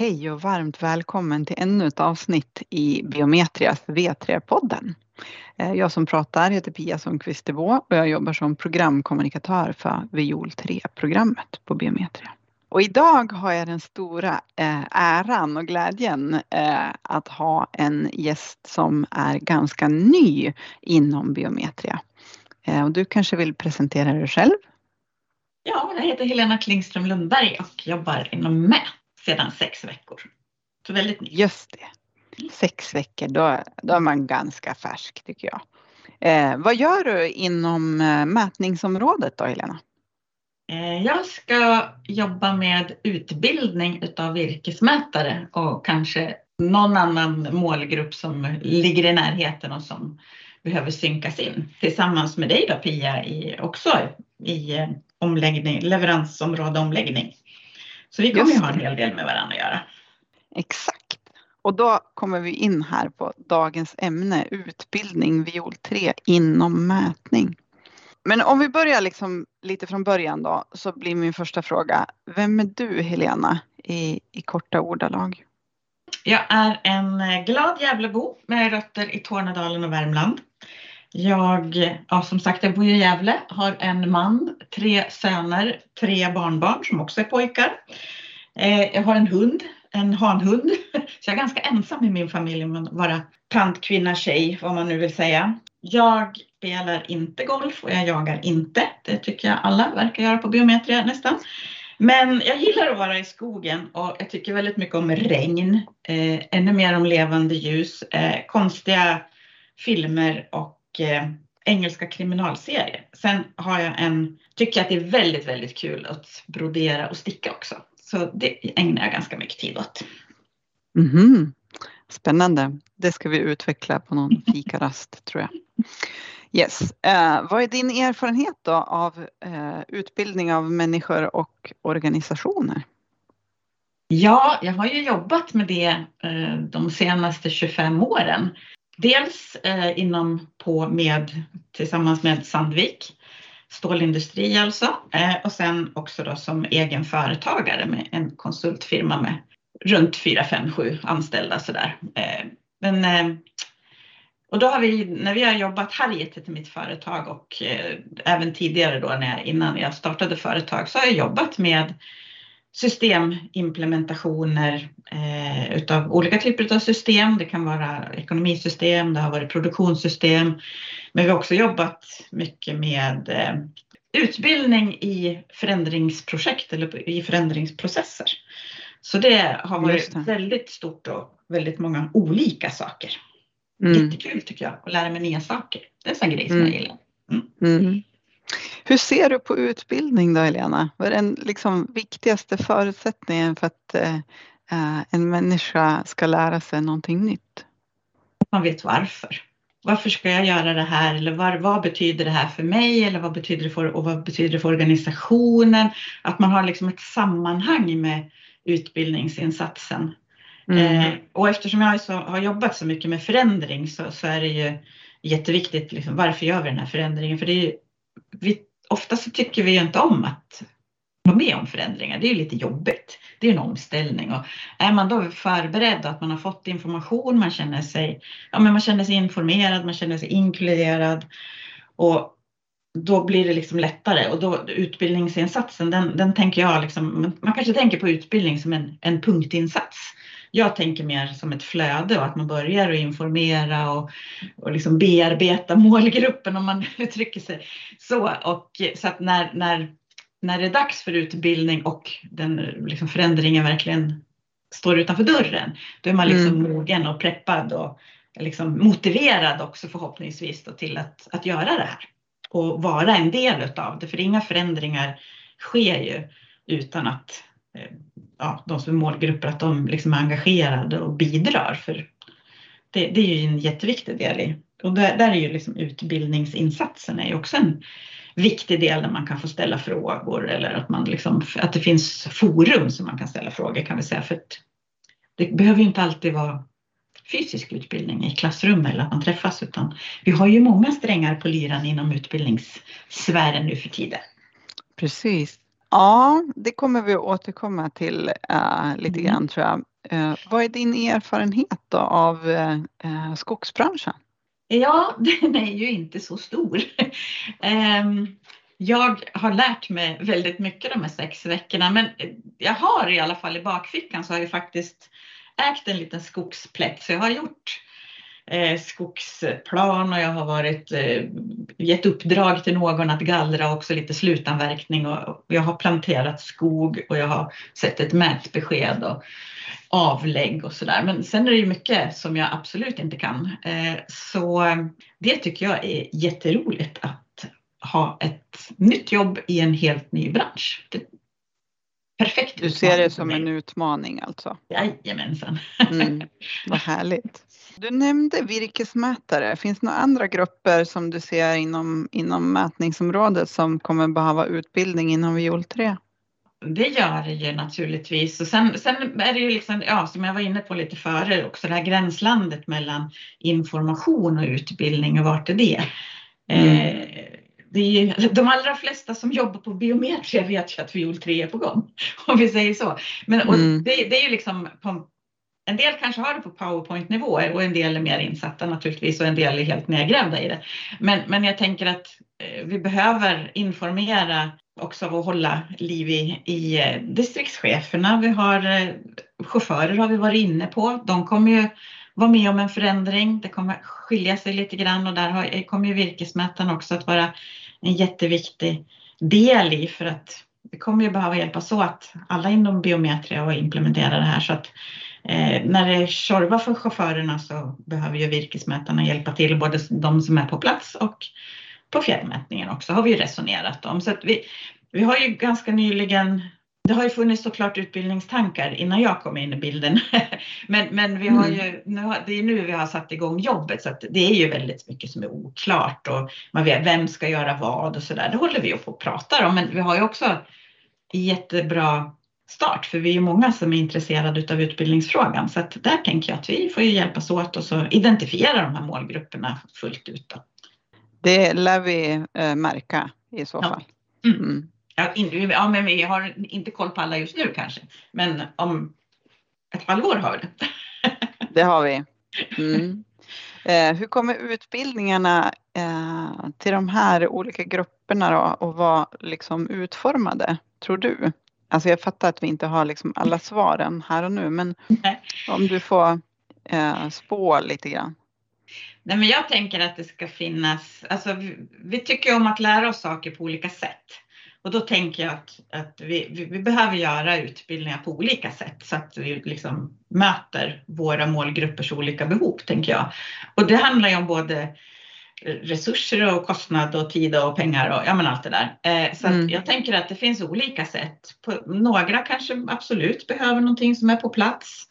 Hej och varmt välkommen till ännu ett avsnitt i Biometrias V3-podden. Eh, jag som pratar heter Pia Sundqvist och jag jobbar som programkommunikatör för Viol 3-programmet på Biometria. Och idag har jag den stora eh, äran och glädjen eh, att ha en gäst som är ganska ny inom Biometria. Och du kanske vill presentera dig själv? Ja, jag heter Helena Klingström Lundberg och jobbar inom MÄT sedan sex veckor. Så väldigt nytt. Just det. Sex veckor, då, då är man ganska färsk tycker jag. Eh, vad gör du inom eh, mätningsområdet då Helena? Eh, jag ska jobba med utbildning utav yrkesmätare och kanske någon annan målgrupp som ligger i närheten och som behöver synkas in tillsammans med dig då Pia i, också i eh, omläggning, leveransområde omläggning. Så vi kommer ju ha en hel del med varandra att göra. Exakt. Och då kommer vi in här på dagens ämne, utbildning viol 3 inom mätning. Men om vi börjar liksom lite från början då, så blir min första fråga, vem är du Helena i, i korta ordalag? Jag är en glad Gävlebo med rötter i Tornedalen och Värmland. Jag, ja, som sagt, jag bor i Gävle, har en man, tre söner, tre barnbarn som också är pojkar. Eh, jag har en hund, en hanhund, så jag är ganska ensam i min familj om att vara tant, kvinna, tjej, vad man nu vill säga. Jag spelar inte golf och jag jagar inte. Det tycker jag alla verkar göra på biometria nästan. Men jag gillar att vara i skogen och jag tycker väldigt mycket om regn, eh, ännu mer om levande ljus, eh, konstiga filmer och eh, engelska kriminalserier. Sen har jag en, tycker jag att det är väldigt, väldigt kul att brodera och sticka också. Så det ägnar jag ganska mycket tid åt. Mm -hmm. Spännande. Det ska vi utveckla på någon fikarast tror jag. Yes. Uh, vad är din erfarenhet då av uh, utbildning av människor och organisationer? Ja, jag har ju jobbat med det uh, de senaste 25 åren. Dels eh, inom på med tillsammans med Sandvik, stålindustri alltså, eh, och sen också då som egen företagare med en konsultfirma med runt 4, 5, 7 anställda sådär. Eh, men, eh, och då har vi, när vi har jobbat, här heter till mitt företag och eh, även tidigare då när jag, innan jag startade företag så har jag jobbat med systemimplementationer eh, utav olika typer av system. Det kan vara ekonomisystem, det har varit produktionssystem. Men vi har också jobbat mycket med eh, utbildning i förändringsprojekt eller i förändringsprocesser. Så det har varit det. väldigt stort och väldigt många olika saker. Mm. Jättekul tycker jag att lära mig nya saker. Det är en sån grej som mm. jag gillar. Mm. mm. Hur ser du på utbildning då Helena? Vad är den liksom viktigaste förutsättningen för att eh, eh, en människa ska lära sig någonting nytt? Man vet varför. Varför ska jag göra det här? Eller var, vad betyder det här för mig? Eller vad betyder det för, och vad betyder det för organisationen? Att man har liksom ett sammanhang med utbildningsinsatsen. Mm. Eh, och eftersom jag så, har jobbat så mycket med förändring så, så är det ju jätteviktigt, liksom, varför gör vi den här förändringen? För det är vi ofta så tycker vi inte om att vara med om förändringar. Det är lite jobbigt. Det är en omställning och är man då förberedd att man har fått information, man känner sig, ja, men man känner sig informerad, man känner sig inkluderad och då blir det liksom lättare och då utbildningsinsatsen den, den tänker jag liksom, man kanske tänker på utbildning som en, en punktinsats. Jag tänker mer som ett flöde och att man börjar att informera och, och liksom bearbeta målgruppen om man uttrycker sig så. Och, så att när, när, när det är dags för utbildning och den liksom förändringen verkligen står utanför dörren, då är man liksom mm. mogen och preppad och liksom motiverad också förhoppningsvis till att, att göra det här och vara en del utav det. För inga förändringar sker ju utan att eh, ja, de som är målgrupper, att de liksom är engagerade och bidrar. För det, det är ju en jätteviktig del i, och där, där är ju liksom utbildningsinsatsen är också en viktig del där man kan få ställa frågor eller att, man liksom, att det finns forum som man kan ställa frågor kan vi säga. För det behöver ju inte alltid vara fysisk utbildning i klassrum eller att man träffas utan vi har ju många strängar på lyran inom utbildningssfären nu för tiden. Precis. Ja, det kommer vi att återkomma till uh, lite mm. grann tror jag. Eh, vad är din erfarenhet då av eh, skogsbranschen? Ja, den är ju inte så stor. Ehm, jag har lärt mig väldigt mycket de här sex veckorna, men jag har i alla fall i bakfickan så har jag faktiskt ägt en liten skogsplätt, så jag har gjort skogsplan och jag har varit, eh, gett uppdrag till någon att gallra också lite slutanverkning och jag har planterat skog och jag har sett ett mätbesked och avlägg och sådär. Men sen är det ju mycket som jag absolut inte kan. Eh, så det tycker jag är jätteroligt att ha ett nytt jobb i en helt ny bransch. Perfekt. Du ser det som en utmaning alltså? Jajamensan. Mm, vad härligt. Du nämnde virkesmätare. Finns det några andra grupper som du ser inom, inom mätningsområdet som kommer behöva utbildning inom viol 3? Det gör det ju naturligtvis. Och sen, sen är det ju liksom, ja, som jag var inne på lite före också, det här gränslandet mellan information och utbildning och vart är det? Mm. Eh, det är, de allra flesta som jobbar på biometria vet ju att viol 3 är på gång, om vi säger så. Men mm. det, det, är ju liksom på, en del kanske har det på powerpoint-nivåer och en del är mer insatta naturligtvis och en del är helt nedgrävda i det. Men, men jag tänker att eh, vi behöver informera också och hålla liv i, i eh, distriktscheferna. Vi har eh, chaufförer har vi varit inne på. De kommer ju vara med om en förändring. Det kommer skilja sig lite grann och där har, kommer ju virkesmätaren också att vara en jätteviktig del i för att vi kommer ju behöva hjälpas åt alla inom biometria och implementera det här så att Eh, när det tjorvar för chaufförerna så behöver ju virkesmätarna hjälpa till, både de som är på plats och på fjärrmätningen också, har vi resonerat om. Så vi, vi har ju ganska nyligen det har ju funnits såklart utbildningstankar innan jag kom in i bilden. men, men vi har ju, mm. nu har, det är nu vi har satt igång jobbet så det är ju väldigt mycket som är oklart och man vet vem ska göra vad och så där. Det håller vi på att prata om. Men vi har ju också jättebra start, för vi är många som är intresserade av utbildningsfrågan. Så att där tänker jag att vi får hjälpas åt och så identifiera de här målgrupperna fullt ut. Då. Det lär vi äh, märka i så fall. Mm. Mm. Ja, in, ja, men vi har inte koll på alla just nu kanske, men om ett halvår har vi det. det har vi. Mm. Eh, hur kommer utbildningarna eh, till de här olika grupperna då att vara liksom utformade, tror du? Alltså jag fattar att vi inte har liksom alla svaren här och nu, men Nej. om du får eh, spå lite grann. Nej, men jag tänker att det ska finnas, alltså vi, vi tycker om att lära oss saker på olika sätt. Och då tänker jag att, att vi, vi, vi, behöver göra utbildningar på olika sätt så att vi liksom möter våra målgruppers olika behov, tänker jag. Och det handlar ju om både resurser och kostnad och tid och pengar och ja men allt det där. Eh, så mm. jag tänker att det finns olika sätt. några kanske absolut behöver någonting som är på plats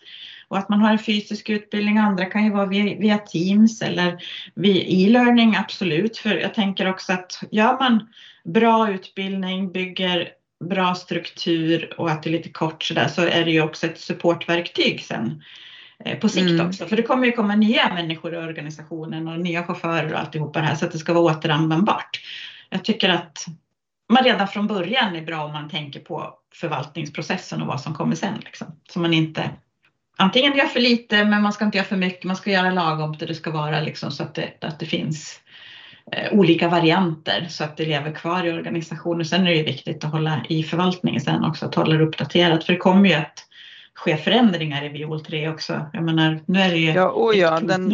och att man har en fysisk utbildning. Andra kan ju vara via, via Teams eller via e-learning, absolut. För jag tänker också att gör man bra utbildning, bygger bra struktur och att det är lite kort så där så är det ju också ett supportverktyg sen på sikt mm. också. För det kommer ju komma nya människor i organisationen och nya chaufförer och alltihopa det här så att det ska vara återanvändbart. Jag tycker att man redan från början är bra om man tänker på förvaltningsprocessen och vad som kommer sen. Liksom. Så man inte antingen gör för lite men man ska inte göra för mycket, man ska göra lagom det ska vara liksom, så att det, att det finns eh, olika varianter så att det lever kvar i organisationen. Sen är det viktigt att hålla i förvaltningen sen också, att hålla det uppdaterat för det kommer ju att ske förändringar i Viol 3 också. Jag menar, nu är det ju ja, oh ja, den,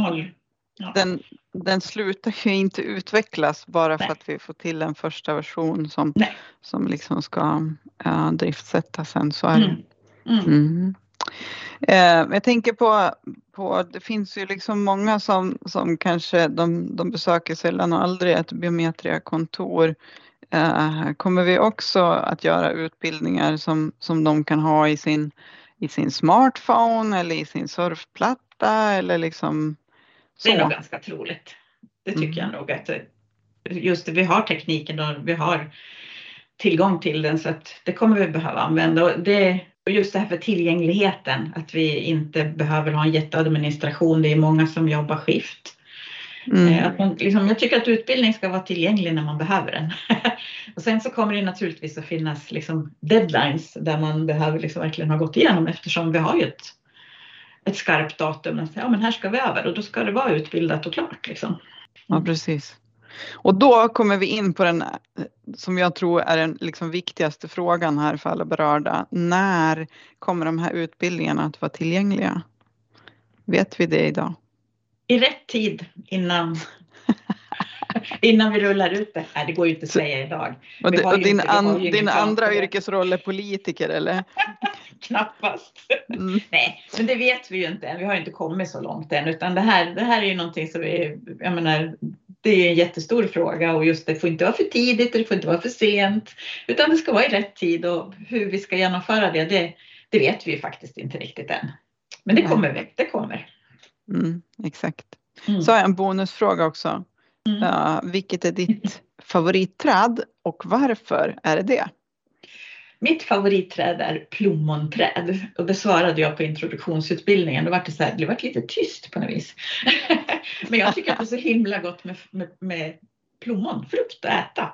ja. Den, den slutar ju inte utvecklas bara Nej. för att vi får till en första version som, som liksom ska uh, driftsättas sen. Så är. Mm. Mm. Mm. Uh, jag tänker på, på, det finns ju liksom många som, som kanske de, de besöker sällan och aldrig ett biometriakontor. Uh, kommer vi också att göra utbildningar som, som de kan ha i sin i sin smartphone eller i sin surfplatta eller liksom så. Det är nog ganska troligt. Det tycker mm. jag nog att just det, vi har tekniken och vi har tillgång till den så att det kommer vi behöva använda. Och, det, och just det här för tillgängligheten, att vi inte behöver ha en jätteadministration. Det är många som jobbar skift. Mm. Eh, att man, liksom, jag tycker att utbildning ska vara tillgänglig när man behöver den. och sen så kommer det naturligtvis att finnas liksom, deadlines där man behöver liksom verkligen ha gått igenom eftersom vi har ju ett ett skarpt datum. Säga, ja, men här ska vi över och då ska det vara utbildat och klart. Liksom. Ja, precis. Och då kommer vi in på den som jag tror är den liksom viktigaste frågan här för alla berörda. När kommer de här utbildningarna att vara tillgängliga? Vet vi det idag? I rätt tid innan, innan vi rullar ut det. Nej, det går ju inte att säga idag. Och, det, och din, inte, an, din andra yrkesroll är politiker eller? Knappast. Mm. Nej, men det vet vi ju inte än. Vi har inte kommit så långt än, utan det här, det här är ju någonting som vi, jag menar, det är en jättestor fråga och just det får inte vara för tidigt och det får inte vara för sent, utan det ska vara i rätt tid och hur vi ska genomföra det, det, det vet vi ju faktiskt inte riktigt än. Men det kommer det kommer. Mm, exakt. Mm. Så har jag en bonusfråga också. Mm. Uh, vilket är ditt favoritträd och varför är det det? Mitt favoritträd är plommonträd och det svarade jag på introduktionsutbildningen. Då var det, så här, det var lite tyst på något vis. Men jag tycker att det är så himla gott med, med, med plommonfrukt att äta.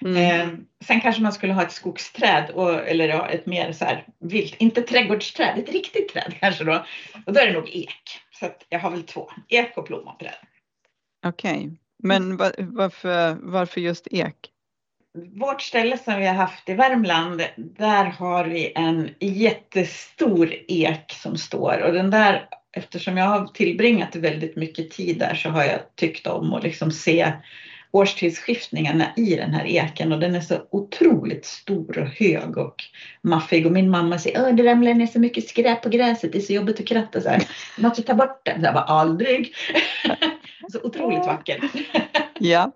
Mm. Eh, sen kanske man skulle ha ett skogsträd och, eller ja, ett mer så här vilt, inte trädgårdsträd, ett riktigt träd kanske då. Och då är det nog ek. Så jag har väl två, ek och plommonträd. Okej, okay. men var, varför, varför just ek? vårt ställe som vi har haft i Värmland, där har vi en jättestor ek som står och den där, eftersom jag har tillbringat väldigt mycket tid där så har jag tyckt om att liksom se årstidsskiftningarna i den här eken och den är så otroligt stor och hög och maffig och min mamma säger att det ramlar ner så mycket skräp på gräset, det är så jobbigt att kratta så här. Måste ta bort den. Jag bara aldrig. så otroligt vacker. ja.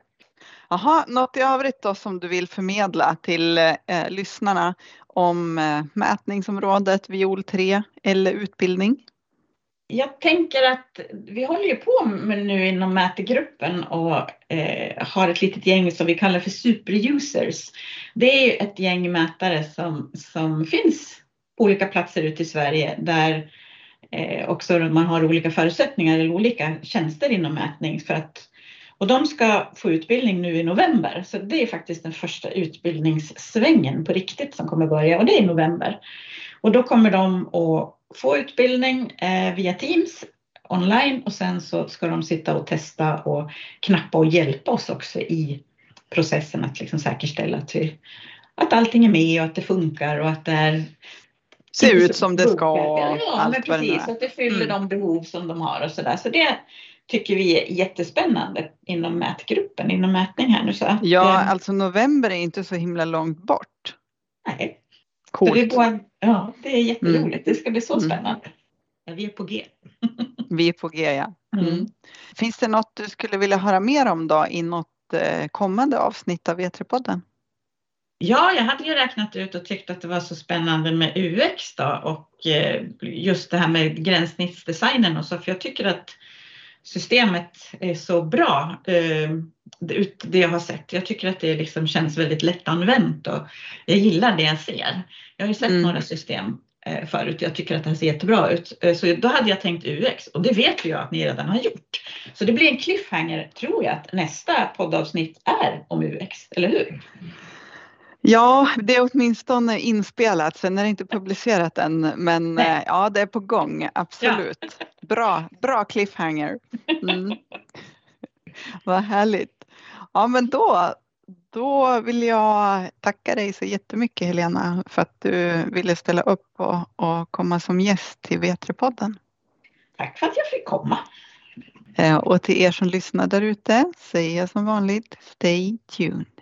Jaha, något i övrigt då som du vill förmedla till eh, lyssnarna om eh, mätningsområdet viol 3 eller utbildning? Jag tänker att vi håller ju på med nu inom mätegruppen och eh, har ett litet gäng som vi kallar för superusers. Det är ju ett gäng mätare som, som finns på olika platser ute i Sverige där eh, också man har olika förutsättningar eller olika tjänster inom mätning för att och de ska få utbildning nu i november, så det är faktiskt den första utbildningssvängen på riktigt som kommer börja och det är i november. Och då kommer de att få utbildning eh, via Teams online och sen så ska de sitta och testa och knappa och hjälpa oss också i processen att liksom säkerställa att, vi, att allting är med och att det funkar och att det är ser ut som det ska. Ja, men precis, att det fyller mm. de behov som de har och så där. Så det, tycker vi är jättespännande inom mätgruppen, inom mätning här nu. Så ja, alltså november är inte så himla långt bort. Nej. Coolt. det, går, ja, det är jätteroligt. Mm. Det ska bli så mm. spännande. Ja, vi är på G. vi är på G, ja. Mm. mm. Finns det något du skulle vilja höra mer om då i något eh, kommande avsnitt av V3-podden? Ja, jag hade ju räknat ut och tyckt att det var så spännande med UX då och eh, just det här med gränssnittsdesignen och så, för jag tycker att systemet är så bra, eh, det jag har sett. Jag tycker att det liksom känns väldigt lättanvänt och jag gillar det jag ser. Jag har ju sett mm. några system eh, förut. Jag tycker att det här ser jättebra ut. Eh, så då hade jag tänkt UX och det vet jag att ni redan har gjort. Så det blir en cliffhanger tror jag att nästa poddavsnitt är om UX, eller hur? Ja, det är åtminstone inspelat. Sen är det inte publicerat än, men Nej. ja, det är på gång. Absolut. Ja. Bra, bra cliffhanger. Mm. Vad härligt. Ja, men då, då vill jag tacka dig så jättemycket Helena för att du ville ställa upp och, och komma som gäst till V3-podden. Tack för att jag fick komma. Eh, och till er som lyssnar där ute säger jag som vanligt Stay tuned.